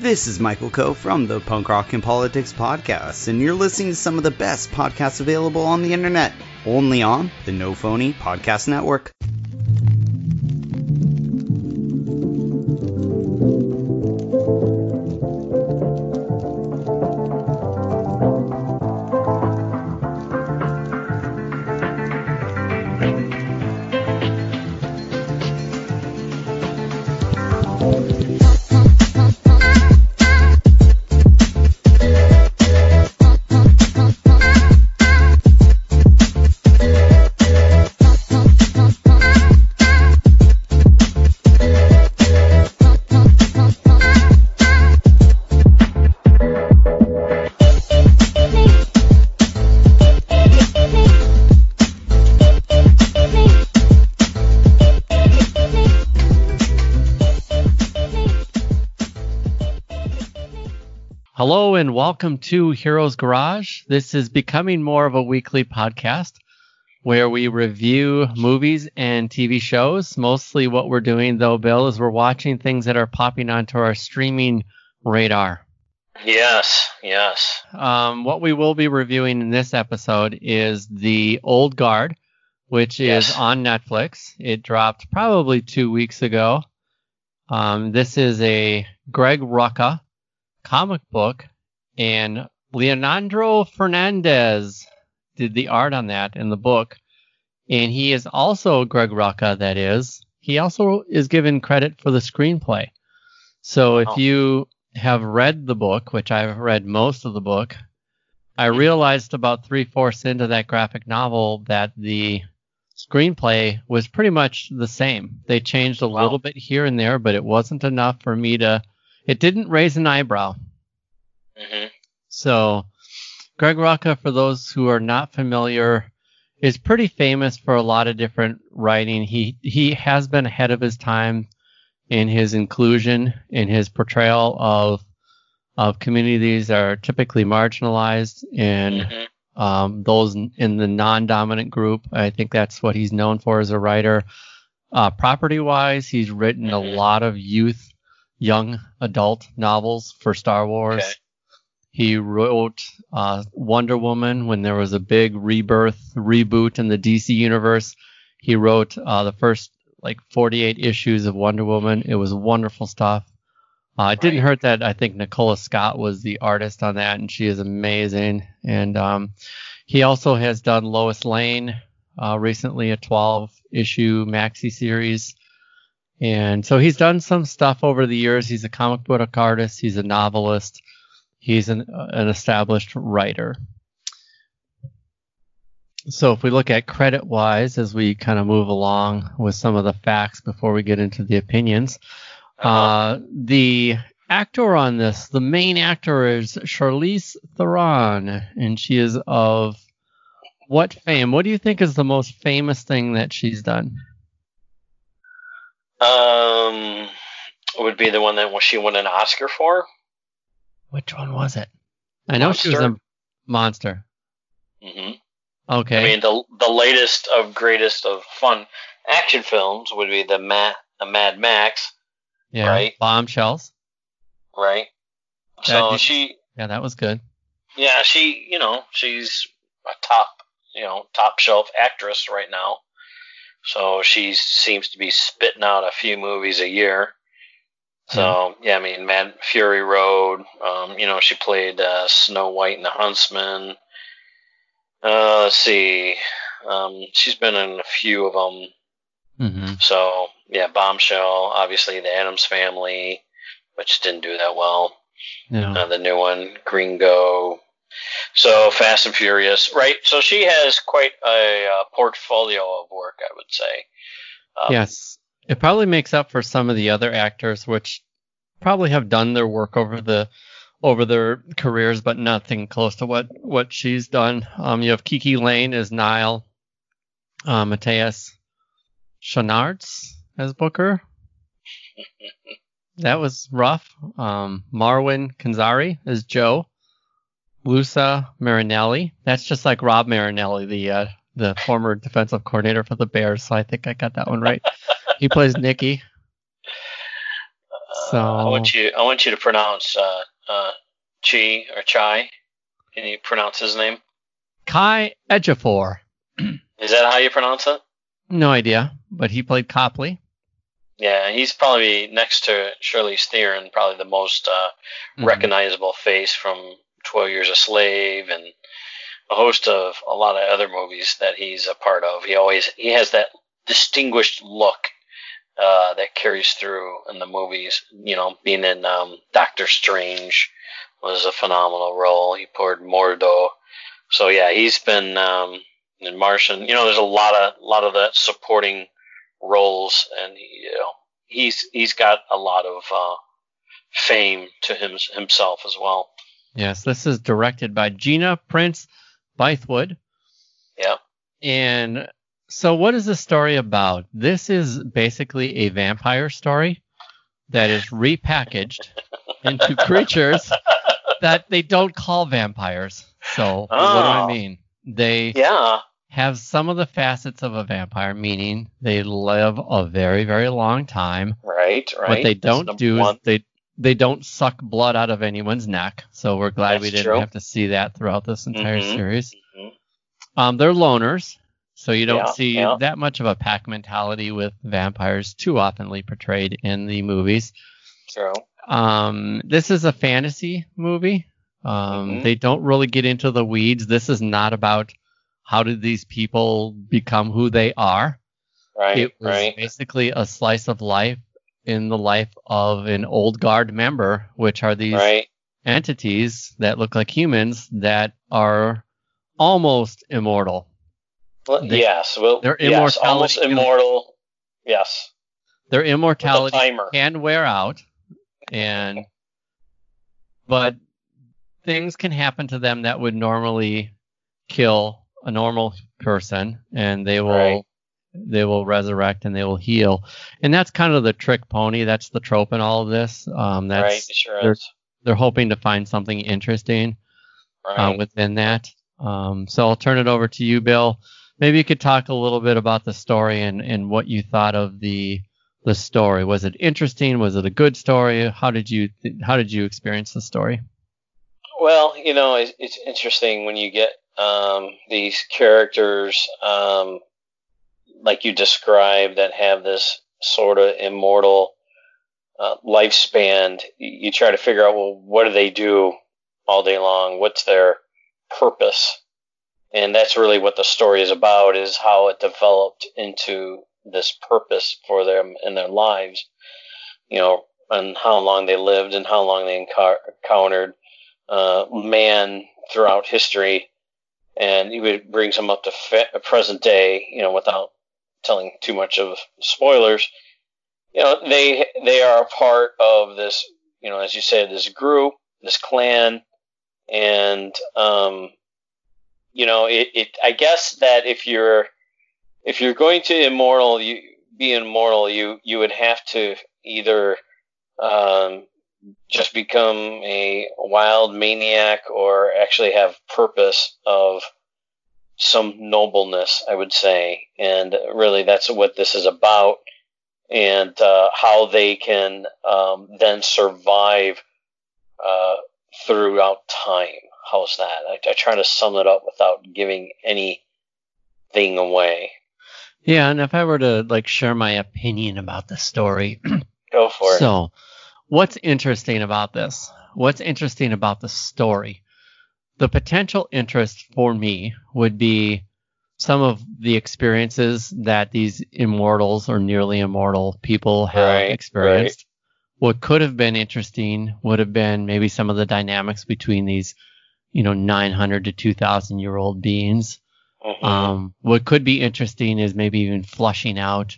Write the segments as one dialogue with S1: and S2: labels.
S1: This is Michael Coe from the Punk Rock and Politics Podcast, and you're listening to some of the best podcasts available on the internet, only on the No Phony Podcast Network.
S2: Hello and welcome to Heroes Garage. This is becoming more of a weekly podcast where we review movies and TV shows. Mostly what we're doing though, Bill, is we're watching things that are popping onto our streaming radar.
S3: Yes, yes.
S2: Um, what we will be reviewing in this episode is The Old Guard, which
S3: Yes.
S2: is on Netflix. It dropped probably two weeks ago. Um, this is a Greg Rucka comic book, and Leandro Fernandez did the art on that in the book. And he is also Greg Rucka, that is. He also is given credit for the screenplay. So if
S3: Wow.
S2: you have read the book, which I've read most of the book, I realized about three fourths into that graphic novel that the screenplay was pretty much the same. They changed a
S3: Wow.
S2: little bit here and there, but it wasn't enough for me to. It didn't raise an eyebrow.
S3: hmm
S2: So, Greg Rucka, for those who are not familiar, is pretty famous for a lot of different writing. He he has been ahead of his time in his inclusion, in his portrayal of of communities that are typically marginalized and
S3: hmm
S2: um, those in the non-dominant group. I think that's what he's known for as a writer. Uh, property-wise, he's written a
S3: Mhm.
S2: lot of youth, young adult novels for Star Wars.
S3: Okay.
S2: He wrote uh, Wonder Woman when there was a big rebirth reboot in the DC universe. He wrote uh, the first like 48 issues of Wonder Woman. It was wonderful stuff. Uh, it didn't
S3: Right.
S2: hurt that I think Nicola Scott was the artist on that, and she is amazing. And um, he also has done Lois Lane uh, recently, a 12 issue maxi series. And so he's done some stuff over the years. He's a comic book artist. He's a novelist. He's an, an established writer. So if we look at credit wise, as we kind of move along with some of the facts before we get into the opinions, uh, the actor on this, the main actor is Charlize Theron, and she is of what fame? What do you think is the most famous thing that she's done?
S3: Um, would be the one that she won an Oscar for.
S2: Which one was it? I know she was a monster.
S3: hmm
S2: Okay.
S3: I mean, the the latest of greatest of fun action films would be the Mad the Mad Max,
S2: yeah.
S3: right.
S2: Bombshells.
S3: right?
S2: That
S3: So
S2: did-
S3: she,
S2: Yeah, that was good.
S3: yeah, she, you know, she's a top, you know, top shelf actress right now. So she seems to be spitting out a few movies a year. So yeah, I mean, Mad Fury Road. Um, you know, she played uh, Snow White and the Huntsman. Uh, let's see. Um, she's been in a few of them.
S2: hmm
S3: So yeah, Bombshell. Obviously, the Addams Family, which didn't do that well.
S2: Yeah.
S3: Uh, the new one, Gringo. So Fast and Furious, right? So she has quite a uh, portfolio of work, I would say. Um,
S2: yes. It probably makes up for some of the other actors, which probably have done their work over the over their careers, but nothing close to what what she's done. Um, you have Kiki Layne as Nile, uh, Mateus as Booker. That was rough. Um, Marwan Kenzari as Joe. Luca Marinelli. That's just like Rod Marinelli, the uh, the former defensive coordinator for the Bears. So I think I got that one right. he plays Nicky. So
S3: I want you. I want you to pronounce uh, uh, Chi or Chai. Can you pronounce his name?
S2: Kai Ejiofor.
S3: Is that how you pronounce it?
S2: No idea, but he played Copley.
S3: Yeah, he's probably next to Shirley Theron, probably the most uh,
S2: Mhm.
S3: recognizable face from Twelve Years a Slave and a host of a lot of other movies that he's a part of. He always he has that distinguished look uh, that carries through in the movies. You know, being in um, Doctor Strange was a phenomenal role. He poured Mordo. So yeah, he's been um, in Martian. You know, there's a lot of lot of that supporting roles, and he, you know, he's he's got a lot of uh, fame to him, himself as well.
S2: Yes, this is directed by Gina Prince Bythewood.
S3: Yeah.
S2: And so, what is the story about? This is basically a vampire story that is repackaged into creatures that they don't call vampires. So, what do I
S3: Oh.
S2: mean? They
S3: Yeah.
S2: have some of the facets of a vampire, meaning they live a very, very long time.
S3: Right. Right.
S2: What they don't do is they they don't suck blood out of anyone's neck. So we're glad we didn't
S3: true.
S2: have to see that throughout this entire
S3: Mhm.
S2: series.
S3: Mhm.
S2: Um, they're loners, so you don't
S3: Yeah,
S2: see
S3: yeah.
S2: that much of a pack mentality with vampires too oftenly portrayed in the movies.
S3: True.
S2: Um, this is a fantasy movie. Um,
S3: Mhm.
S2: They don't really get into the weeds. This is not about how did these people become who they are.
S3: Right.
S2: it was
S3: right.
S2: basically a slice of life in the life of an old guard member, which are these
S3: Right.
S2: entities that look like humans that are almost immortal.
S3: Well,
S2: they-
S3: yes. Well,
S2: their
S3: yes, almost
S2: can-
S3: immortal. Yes.
S2: Their immortality can wear out, and but things can happen to them that would normally kill a normal person, and they will
S3: Right.
S2: They will resurrect and they will heal, and that's kind of the trick pony. That's the trope in all of this. Um, that's
S3: right. Sure
S2: they're-
S3: is.
S2: they're hoping to find something interesting
S3: Right.
S2: uh, within that. Um, so I'll turn it over to you, Bill. Maybe you could talk a little bit about the story and, and what you thought of the the story. Was it interesting? Was it a good story? How did you th- how did you experience the story?
S3: Well, you know, it's, it's interesting when you get um, these characters, um, like you described, that have this sort of immortal uh, lifespan. You, try to figure out, well, what do they do all day long? What's their purpose? And that's really what the story is about: is how it developed into this purpose for them in their lives. You know, and how long they lived and how long they encar- encountered uh, man throughout history, and it brings them up to fa- present day. You know, without telling too much of spoilers. You know, they they are a part of this. You know, as you said, this group, this clan, and um, you know, it, it. I guess that if you're if you're going to immortal, you be immortal, you you would have to either um, just become a wild maniac or actually have purpose of some nobleness, I would say. And really, that's what this is about, and uh, how they can um, then survive uh, throughout time. How's that? I, I try to sum it up without giving anything away.
S2: Yeah, and if I were to like share my opinion about the story,
S3: Go for it.
S2: So, what's interesting about this? What's interesting about the story? The potential interest for me would be some of the experiences that these immortals or nearly immortal people have
S3: Right,
S2: experienced. What could have been interesting would have been maybe some of the dynamics between these, you know, 900 to 2000 year old beings.
S3: Mhm.
S2: Um, what could be interesting is maybe even flushing out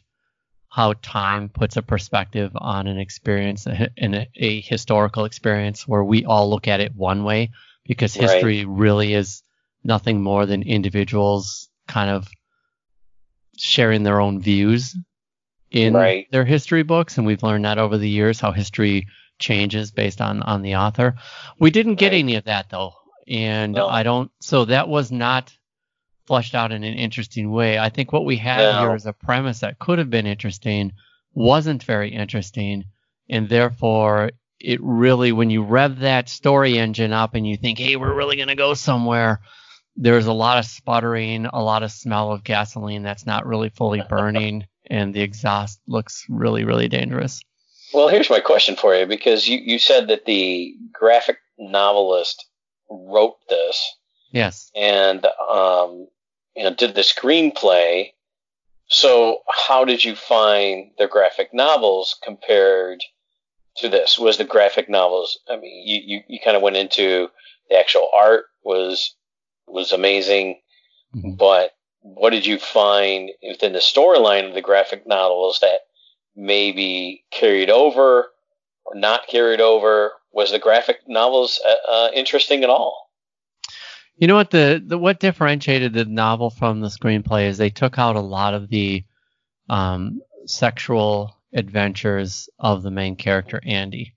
S2: how time puts a perspective on an experience, a, a, a historical experience where we all look at it one way, because
S3: Right.
S2: history really is nothing more than individuals kind of sharing their own views in
S3: Right.
S2: their history books, and we've learned that over the years how history changes based on on the author. We didn't get
S3: Right.
S2: any of that though, and
S3: No.
S2: I don't. So that was not fleshed out in an interesting way. I think what we had
S3: No.
S2: here is a premise that could have been interesting, wasn't very interesting, and therefore it really when you rev that story engine up and you think, hey, we're really gonna go somewhere. There's a lot of sputtering, a lot of smell of gasoline that's not really fully burning, and the exhaust looks really, really dangerous.
S3: Well, here's my question for you because you, you said that the graphic novelist wrote this.
S2: Yes.
S3: And um, you know, did the screenplay. So, how did you find the graphic novels compared to this? Was the graphic novels? I mean, you you, you kind of went into the actual art was was amazing, mm-hmm. but what did you find within the storyline of the graphic novels that maybe carried over or not carried over? Was the graphic novels uh, uh, interesting at all?
S2: You know what the, the what differentiated the novel from the screenplay is they took out a lot of the um, sexual adventures of the main character Andy,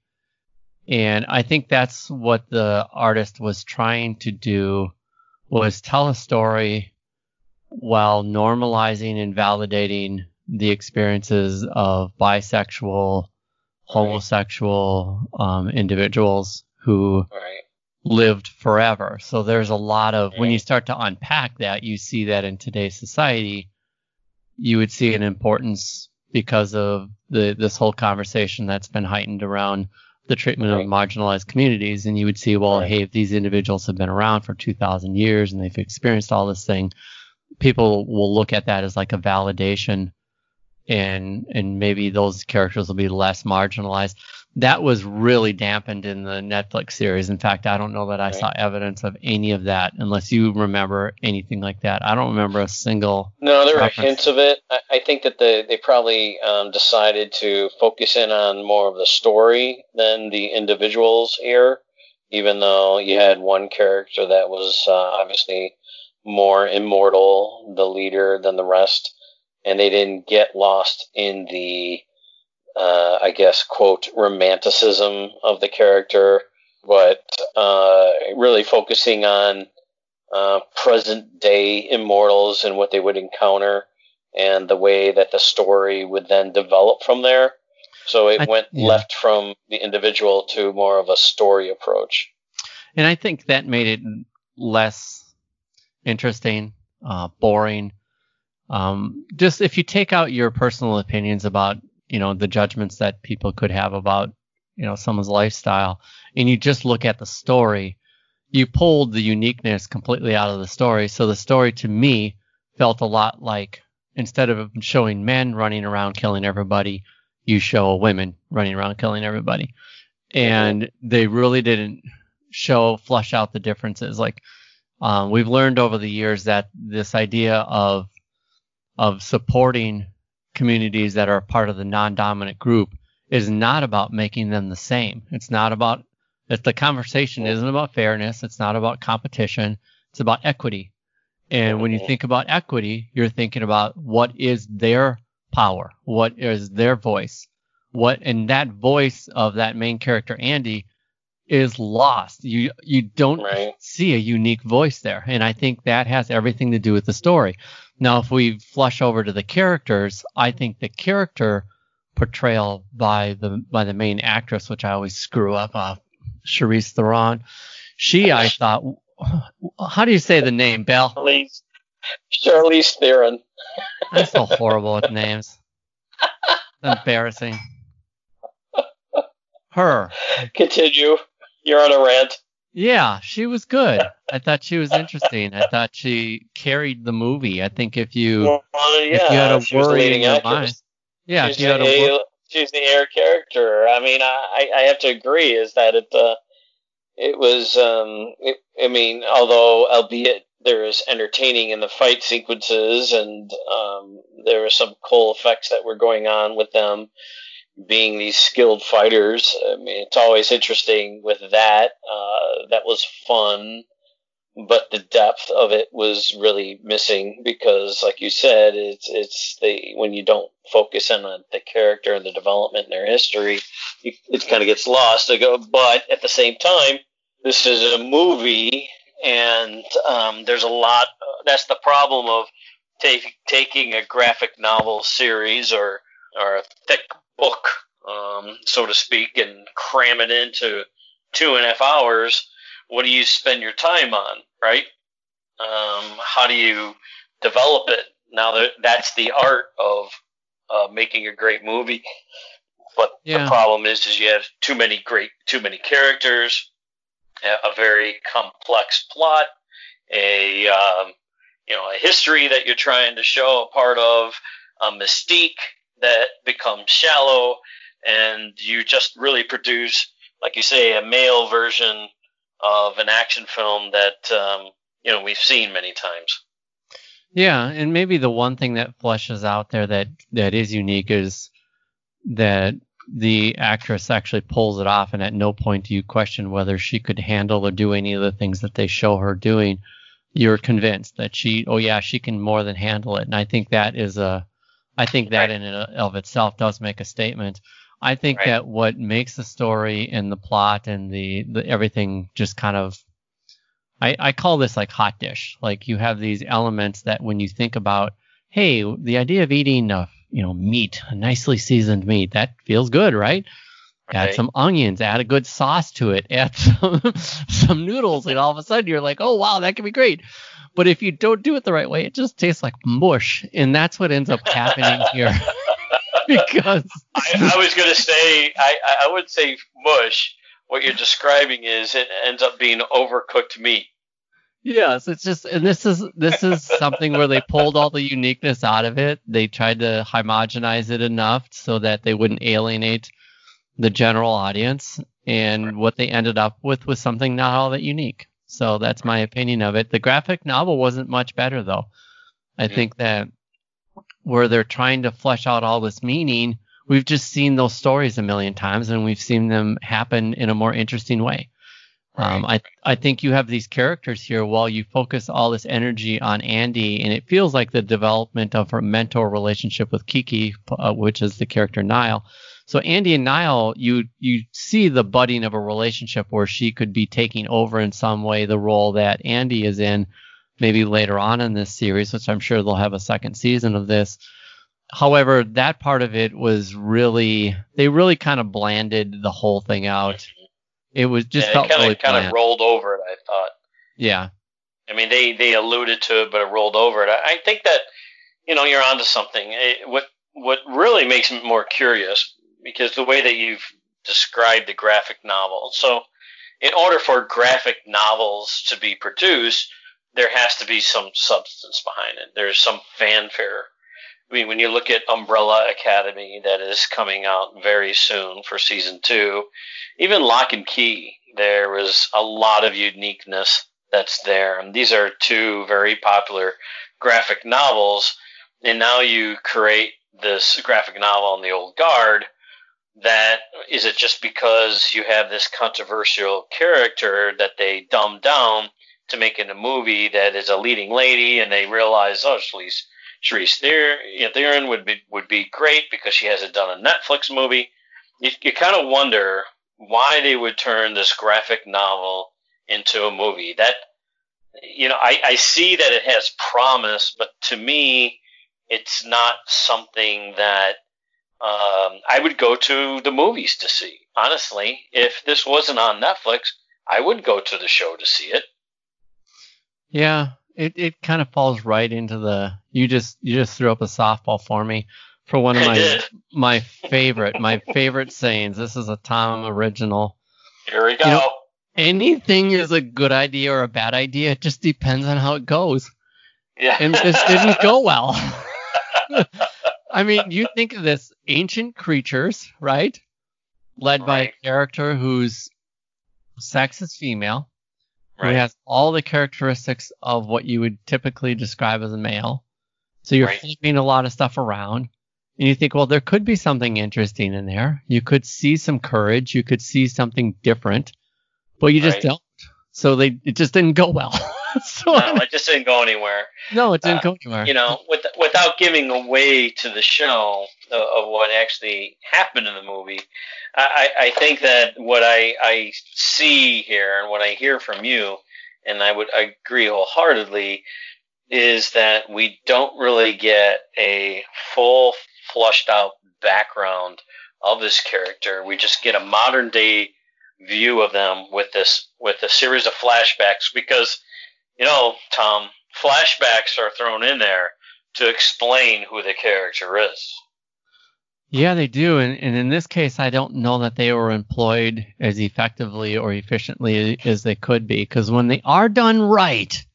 S2: and I think that's what the artist was trying to do was tell a story while normalizing and validating the experiences of bisexual, homosexual um, individuals who
S3: right.
S2: lived forever. So there's a lot of when you start to unpack that, you see that in today's society, you would see an importance because of the this whole conversation that's been heightened around the treatment right. of marginalized communities. And you would see, well, right. hey, if these individuals have been around for 2,000 years and they've experienced all this thing, people will look at that as like a validation and and maybe those characters will be less marginalized. That was really dampened in the Netflix series. In fact, I don't know that I right. saw evidence of any of that unless you remember anything like that. I don't remember a single.
S3: No, there were hints of it. I, I think that the, they probably um, decided to focus in on more of the story than the individuals here, even though you had one character that was uh, obviously more immortal, the leader, than the rest and they didn't get lost in the, uh, I guess, quote, romanticism of the character, but uh, really focusing on uh, present day immortals and what they would encounter and the way that the story would then develop from there. So it I, went yeah. left from the individual to more of a story approach.
S2: And I think that made it less interesting, uh, boring, um, just if you take out your personal opinions about, you know, the judgments that people could have about, you know, someone's lifestyle, and you just look at the story, you pulled the uniqueness completely out of the story. So the story to me felt a lot like instead of showing men running around killing everybody, you show women running around killing everybody. And they really didn't show, flush out the differences. Like, um, we've learned over the years that this idea of of supporting communities that are part of the non-dominant group is not about making them the same. It's not about that the conversation isn't about fairness. It's not about competition. It's about equity. And when you think about equity, you're thinking about what is their power, what is their voice, what and that voice of that main character Andy is lost. You you don't right. see a unique voice there, and I think that has everything to do with the story. Now, if we flush over to the characters, I think the character portrayal by the by the main actress, which I always screw up, uh, Charlize Theron, she I thought, how do you say the name, Bell?
S3: Charlize, Charlize Theron.
S2: I'm so horrible with names. embarrassing. Her.
S3: Continue. You're on a rant.
S2: Yeah, she was good. I thought she was interesting. I thought she carried the movie. I think if you
S3: well, yeah, if you had a worry in your mind,
S2: yeah,
S3: she's, the, wor- she's the air character. I mean, I I have to agree is that it uh, it was um it, I mean, although albeit there is entertaining in the fight sequences and um, there were some cool effects that were going on with them being these skilled fighters. I mean, it's always interesting with that. Uh, that was fun, but the depth of it was really missing because, like you said, it's it's the when you don't focus in on the character and the development in their history, it kind of gets lost. I go, but at the same time, this is a movie, and um, there's a lot. Uh, that's the problem of take, taking a graphic novel series or or a thick book um, so to speak, and cram it into two and a half hours, what do you spend your time on, right? Um, how do you develop it? Now that that's the art of uh, making a great movie. But
S2: Yeah.
S3: the problem is, is you have too many great, too many characters, a a very complex plot, a um, you know a history that you're trying to show a part of, a mystique that becomes shallow, and you just really produce, like you say, a male version of an action film that um, you know we've seen many times.
S2: Yeah, and maybe the one thing that flushes out there that that is unique is that the actress actually pulls it off, and at no point do you question whether she could handle or do any of the things that they show her doing. You're convinced that she, oh yeah, she can more than handle it, and I think that is a, I think that
S3: Right.
S2: in and of itself does make a statement. I think
S3: Right.
S2: that what makes the story and the plot and the, the everything just kind of I, I call this like hot dish. Like you have these elements that when you think about, hey, the idea of eating a you know meat, a nicely seasoned meat, that feels good, right? Add some onions, add a good sauce to it, add some some noodles, and all of a sudden you're like, oh wow, that can be great. But if you don't do it the right way, it just tastes like mush, and that's what ends up happening here. because
S3: I, I was going to say, I, I would say mush. What you're describing is it ends up being overcooked meat.
S2: Yes, it's just and this is this is something where they pulled all the uniqueness out of it. They tried to homogenize it enough so that they wouldn't alienate the general audience. And what they ended up with was something not all that unique. So that's my opinion of it. The graphic novel wasn't much better though. I
S3: Mm.
S2: think that where they're trying to flesh out all this meaning, we've just seen those stories a million times and we've seen them happen in a more interesting way. Um, I I think you have these characters here while you focus all this energy on Andy, and it feels like the development of her mentor relationship with Kiki, uh, which is the character Nile. So Andy and Nile, you you see the budding of a relationship where she could be taking over in some way the role that Andy is in, maybe later on in this series, which I'm sure they'll have a second season of this. However, that part of it was really they really kind of blanded the whole thing out. It was just
S3: and
S2: felt
S3: kind of kind of rolled over it. I thought.
S2: Yeah.
S3: I mean, they they alluded to it, but it rolled over it. I, I think that you know you're onto something. It, what what really makes me more curious because the way that you've described the graphic novel. So, in order for graphic novels to be produced, there has to be some substance behind it. There's some fanfare. I mean, when you look at Umbrella Academy, that is coming out very soon for season two, even Locke and Key, there was a lot of uniqueness that's there. And these are two very popular graphic novels. And now you create this graphic novel on the old guard. That is it just because you have this controversial character that they dumb down to make it a movie that is a leading lady, and they realize, oh, Charlize, Charlize Theron would be would be great because she hasn't done a Netflix movie. You, you kind of wonder why they would turn this graphic novel into a movie. That you know, I, I see that it has promise, but to me, it's not something that um, I would go to the movies to see. Honestly, if this wasn't on Netflix, I would go to the show to see it.
S2: Yeah. It it kind of falls right into the you just you just threw up a softball for me for one of my my favorite my favorite sayings. This is a Tom original.
S3: Here we go.
S2: You know- Anything is a good idea or a bad idea. It just depends on how it goes.
S3: yeah.
S2: and this didn't go well. I mean, you think of this ancient creatures, right? Led by a character whose sex is female, who
S3: Right.
S2: has all the characteristics of what you would typically describe as a male. So you're
S3: Right.
S2: flipping a lot of stuff around. And you think, well, there could be something interesting in there. You could see some courage. You could see something different, but you just
S3: Right.
S2: don't. So they it just didn't go well. so
S3: no, it just didn't go anywhere.
S2: no, it didn't
S3: uh,
S2: go anywhere.
S3: you know, with, without giving away to the show of, of what actually happened in the movie, I, I I think that what I, I see here and what I hear from you, and I would agree wholeheartedly, is that we don't really get a full, flushed out background of this character. We just get a modern day view of them with this with a series of flashbacks because you know, Tom, flashbacks are thrown in there to explain who the character is.
S2: Yeah, they do. And, and in this case, I don't know that they were employed as effectively or efficiently as they could be. Because when they are done right,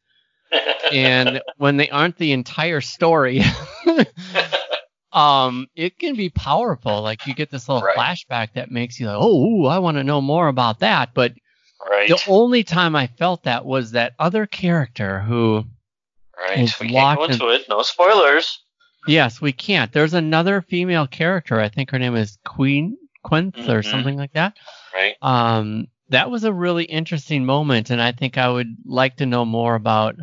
S2: and when they aren't the entire story, um, it can be powerful. Like you get this little
S3: Right.
S2: flashback that makes you like, oh, ooh, I want to know more about that. But
S3: right.
S2: the only time I felt that was that other character who
S3: right. We can't go
S2: in-
S3: into it. No spoilers.
S2: Yes, we can't. There's another female character. I think her name is Queen Quinth or
S3: Mhm.
S2: something like that.
S3: Right.
S2: Um, that was a really interesting moment, and I think I would like to know more about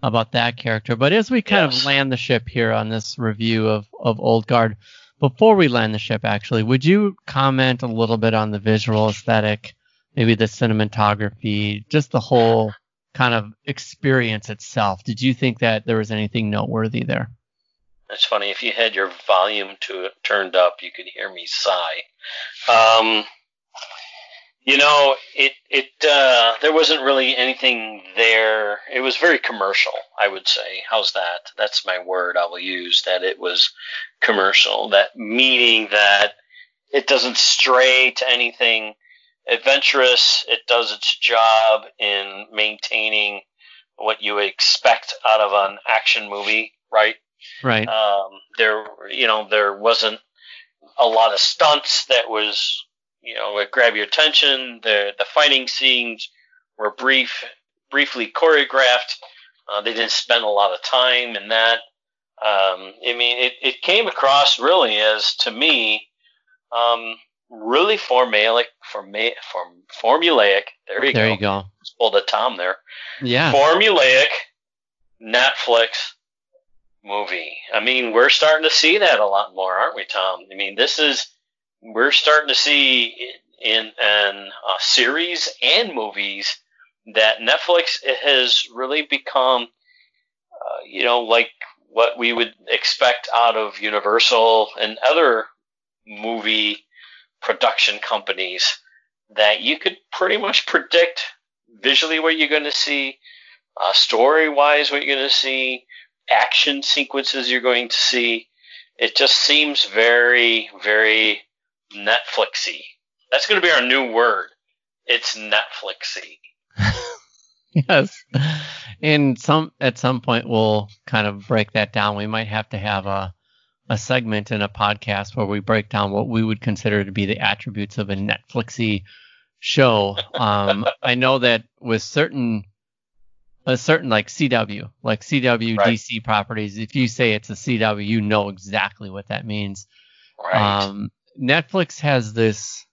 S2: about that character. But as we kind
S3: Yes.
S2: of land the ship here on this review of of Old Guard, before we land the ship, actually, would you comment a little bit on the visual aesthetic, maybe the cinematography, just the whole kind of experience itself? Did you think that there was anything noteworthy there?
S3: It's funny if you had your volume to turned up, you could hear me sigh. Um, you know, it it uh, there wasn't really anything there. It was very commercial, I would say. How's that? That's my word I will use. That it was commercial. That meaning that it doesn't stray to anything adventurous. It does its job in maintaining what you expect out of an action movie, right?
S2: Right.
S3: Um, there, you know, there wasn't a lot of stunts that was, you know, would grab your attention. The the fighting scenes were brief, briefly choreographed. Uh, they didn't spend a lot of time in that. Um, I mean, it, it came across really as to me, um, really formulaic, forma, form, formulaic. There you
S2: there
S3: go.
S2: There you go.
S3: Just pulled a Tom there
S2: Yeah.
S3: formulaic Netflix movie. I mean, we're starting to see that a lot more, aren't we, Tom? I mean, this is we're starting to see in in uh, series and movies that Netflix has really become, uh, you know, like what we would expect out of Universal and other movie production companies. That you could pretty much predict visually what you're going to see, uh, story wise, what you're going to see, action sequences you're going to see. It just seems very, very Netflixy. That's going to be our new word. It's Netflixy.
S2: yes. And some at some point we'll kind of break that down. We might have to have a a segment in a podcast where we break down what we would consider to be the attributes of a Netflixy show. Um, I know that with certain a certain like CW, like CW
S3: Right.
S2: DC properties, if you say it's a CW, you know exactly what that means.
S3: Right.
S2: Um, Netflix has this.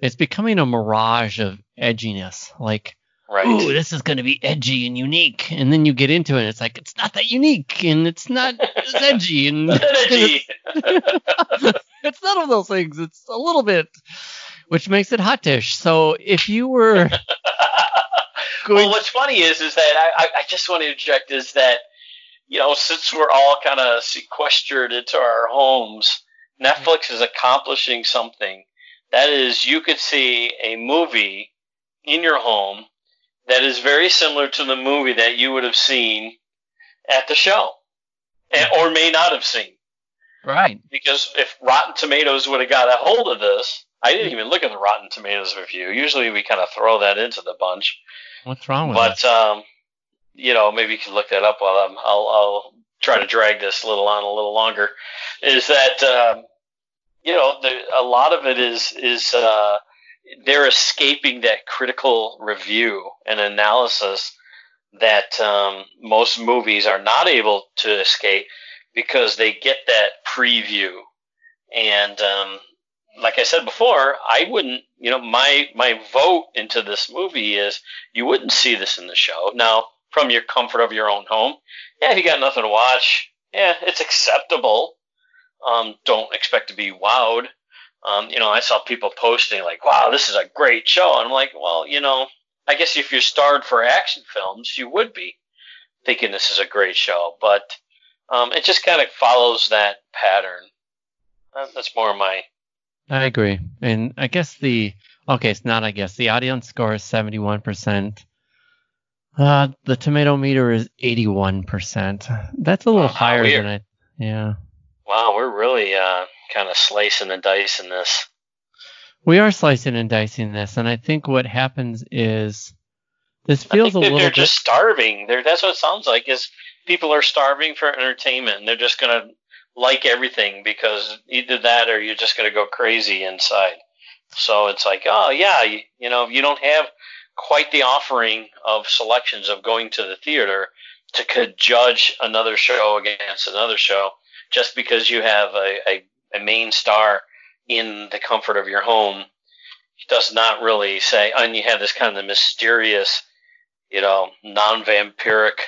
S2: It's becoming a mirage of edginess. Like,
S3: right.
S2: ooh, this is going to be edgy and unique, and then you get into it, and it's like it's not that unique, and it's not as edgy, and
S3: Energy.
S2: it's none of those things. It's a little bit, which makes it hottish. So if you were going,
S3: well, what's funny is, is that I, I, I just want to interject is that, you know, since we're all kind of sequestered into our homes, Netflix is accomplishing something. That is, you could see a movie in your home that is very similar to the movie that you would have seen at the show, or may not have seen.
S2: right,
S3: Because if Rotten Tomatoes would have got a hold of this, I didn't even look at the Rotten Tomatoes review. Usually we kind of throw that into the bunch.
S2: what's wrong with
S3: But um, you know, maybe you can look that up while I'm. I'll, I'll try to drag this little on a little longer. Is that um, you know, the, a lot of it is is uh, they're escaping that critical review and analysis that um, most movies are not able to escape because they get that preview and um, like I said before, I wouldn't, you know, my my vote into this movie is you wouldn't see this in the show. Now, from your comfort of your own home, yeah, if you got nothing to watch, yeah, it's acceptable. Um, don't expect to be wowed. Um, you know, I saw people posting like, "Wow, this is a great show," and I'm like, "Well, you know, I guess if you're starved for action films, you would be thinking this is a great show." But um, it just kind of follows that pattern. Uh, that's more my
S2: I agree. And I guess the okay, it's not I guess. The audience score is 71%. Uh the tomato meter is 81%. That's a little
S3: Wow,
S2: higher
S3: weird.
S2: than I Yeah.
S3: Wow, we're really uh, kind of slicing and dicing this.
S2: We are slicing and dicing this and I think what happens is this feels a little
S3: they're
S2: bit
S3: just starving. They're, that's what it sounds like. Is people are starving for entertainment. and They're just gonna like everything because either that or you're just gonna go crazy inside. So it's like, oh yeah, you, you know, you don't have quite the offering of selections of going to the theater to could judge another show against another show just because you have a, a, a main star in the comfort of your home does not really say and you have this kind of mysterious you know non-vampiric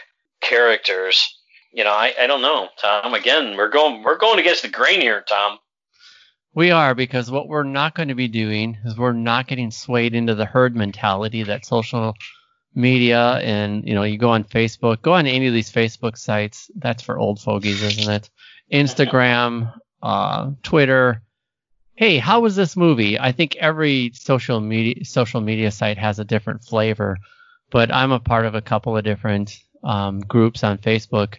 S3: characters you know I, I don't know tom again we're going we're going against the grain here tom
S2: We are because what we're not going to be doing is we're not getting swayed into the herd mentality that social media and you know you go on Facebook, go on any of these Facebook sites. That's for old fogies, isn't it? Instagram, uh, Twitter. Hey, how was this movie? I think every social media social media site has a different flavor, but I'm a part of a couple of different um, groups on Facebook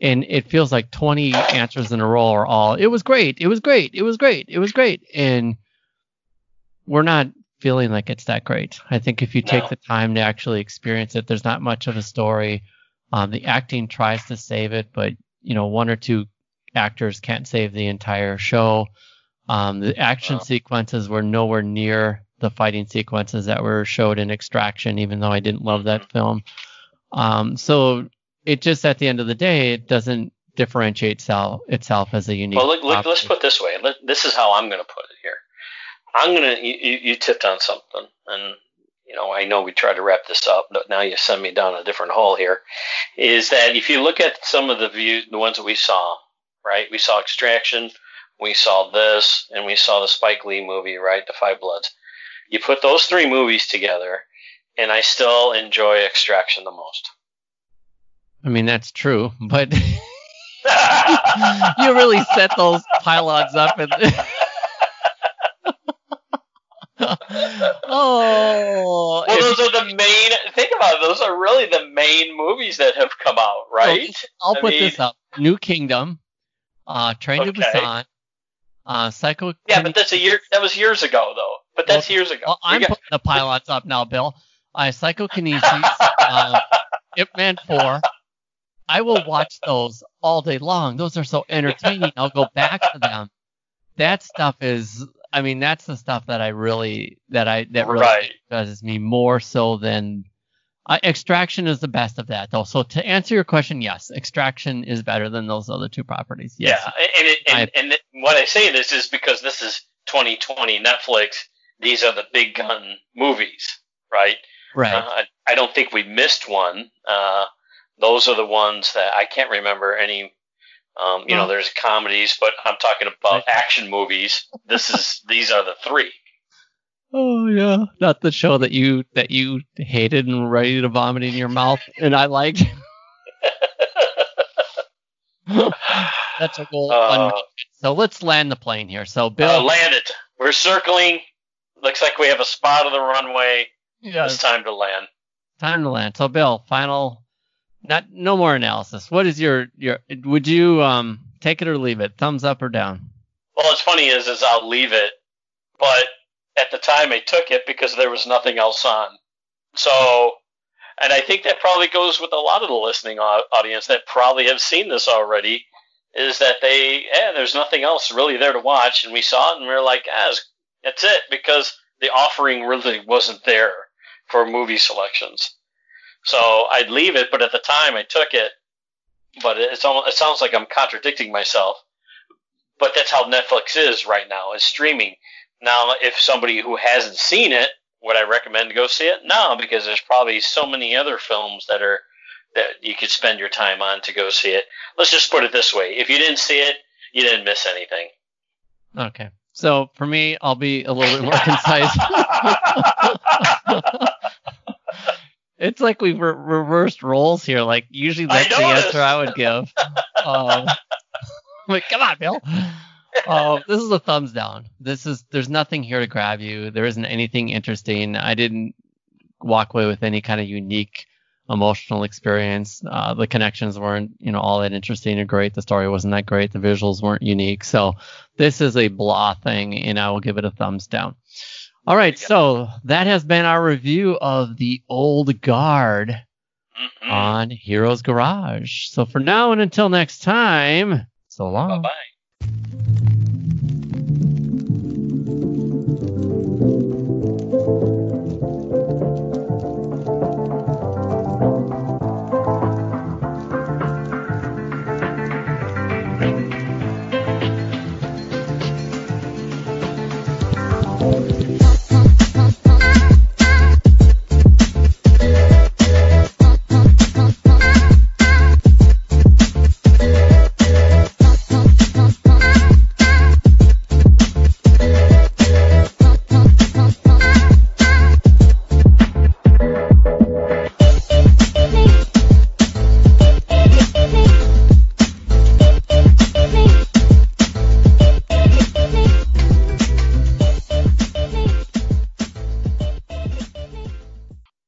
S2: and it feels like 20 answers in a row are all it was great it was great it was great it was great and we're not feeling like it's that great i think if you take the time to actually experience it there's not much of a story um, the acting tries to save it but you know one or two actors can't save the entire show. Um, the action
S3: Wow.
S2: sequences were nowhere near the fighting sequences that were showed in extraction even though i didn't love that film. Um, so it just at the end of the day it doesn't differentiate itself, itself as a unique.
S3: well look, look, let's put it this way. Let, this is how i'm going to put it here. I'm going to you, you you tipped on something and you know i know we tried to wrap this up but now you send me down a different hole here is that if you look at some of the views the ones that we saw right we saw extraction we saw this and we saw the spike lee movie right the five bloods you put those three movies together and i still enjoy extraction the most
S2: I mean that's true, but you really set those pylons up and. oh,
S3: Well, those are the main. Think about it. Those are really the main movies that have come out, right?
S2: I'll
S3: I
S2: put
S3: mean-
S2: this up: New Kingdom, uh, Train to
S3: Okay.
S2: Busan, uh, Psycho.
S3: Yeah, but that's a year. That was years ago, though. But that's years ago.
S2: Well, I'm
S3: got-
S2: putting the pylons up now, Bill. Uh, Psychokinesis, um, Ip Man 4. I will watch those all day long. Those are so entertaining. I'll go back to them. That stuff is, I mean, that's the stuff that I really, that I, that really
S3: right.
S2: does me more so than. Uh, extraction is the best of that, though. So to answer your question, yes, Extraction is better than those other two properties. Yes.
S3: Yeah, and it, and, and it- what I say this is because this is 2020 Netflix. These are the big gun movies, right?
S2: Right.
S3: Uh, I, I don't think we missed one. Uh, those are the ones that I can't remember any. Um, you know, there's comedies, but I'm talking about action movies. This is these are the three.
S2: Oh yeah, not the show that you that you hated and were ready to vomit in your mouth, and I liked. That's a goal.
S3: Uh,
S2: so let's land the plane here. So Bill,
S3: uh, land it. We're circling. Looks like we have a spot of the runway.
S2: yeah,
S3: It's time to land.
S2: time to land. So Bill, final, not no more analysis. What is your your? Would you um take it or leave it? Thumbs up or down?
S3: Well, what's funny is, is I'll leave it, but at the time I took it because there was nothing else on. So, and I think that probably goes with a lot of the listening audience that probably have seen this already. Is that they, yeah, there's nothing else really there to watch, and we saw it and we are like, ah, that's it, because the offering really wasn't there for movie selections. So I'd leave it, but at the time I took it. But it's almost, it sounds like I'm contradicting myself but that's how Netflix is right now, is streaming. Now, if somebody who hasn't seen it, would I recommend to go see it? No, because there's probably so many other films that are that you could spend your time on to go see it. Let's just put it this way: if you didn't see it, you didn't miss anything.
S2: Okay. So for me, I'll be a little bit more concise. it's like we've re- reversed roles here. Like usually that's the answer I would give. Um, like, come on, Bill. Oh, this is a thumbs down. This is there's nothing here to grab you. There isn't anything interesting. I didn't walk away with any kind of unique emotional experience. Uh, the connections weren't, you know, all that interesting or great. The story wasn't that great. The visuals weren't unique. So this is a blah thing, and I will give it a thumbs down. All right, so that has been our review of the Old Guard
S3: Mhm.
S2: on Heroes Garage. So for now and until next time, so long.
S3: Bye bye.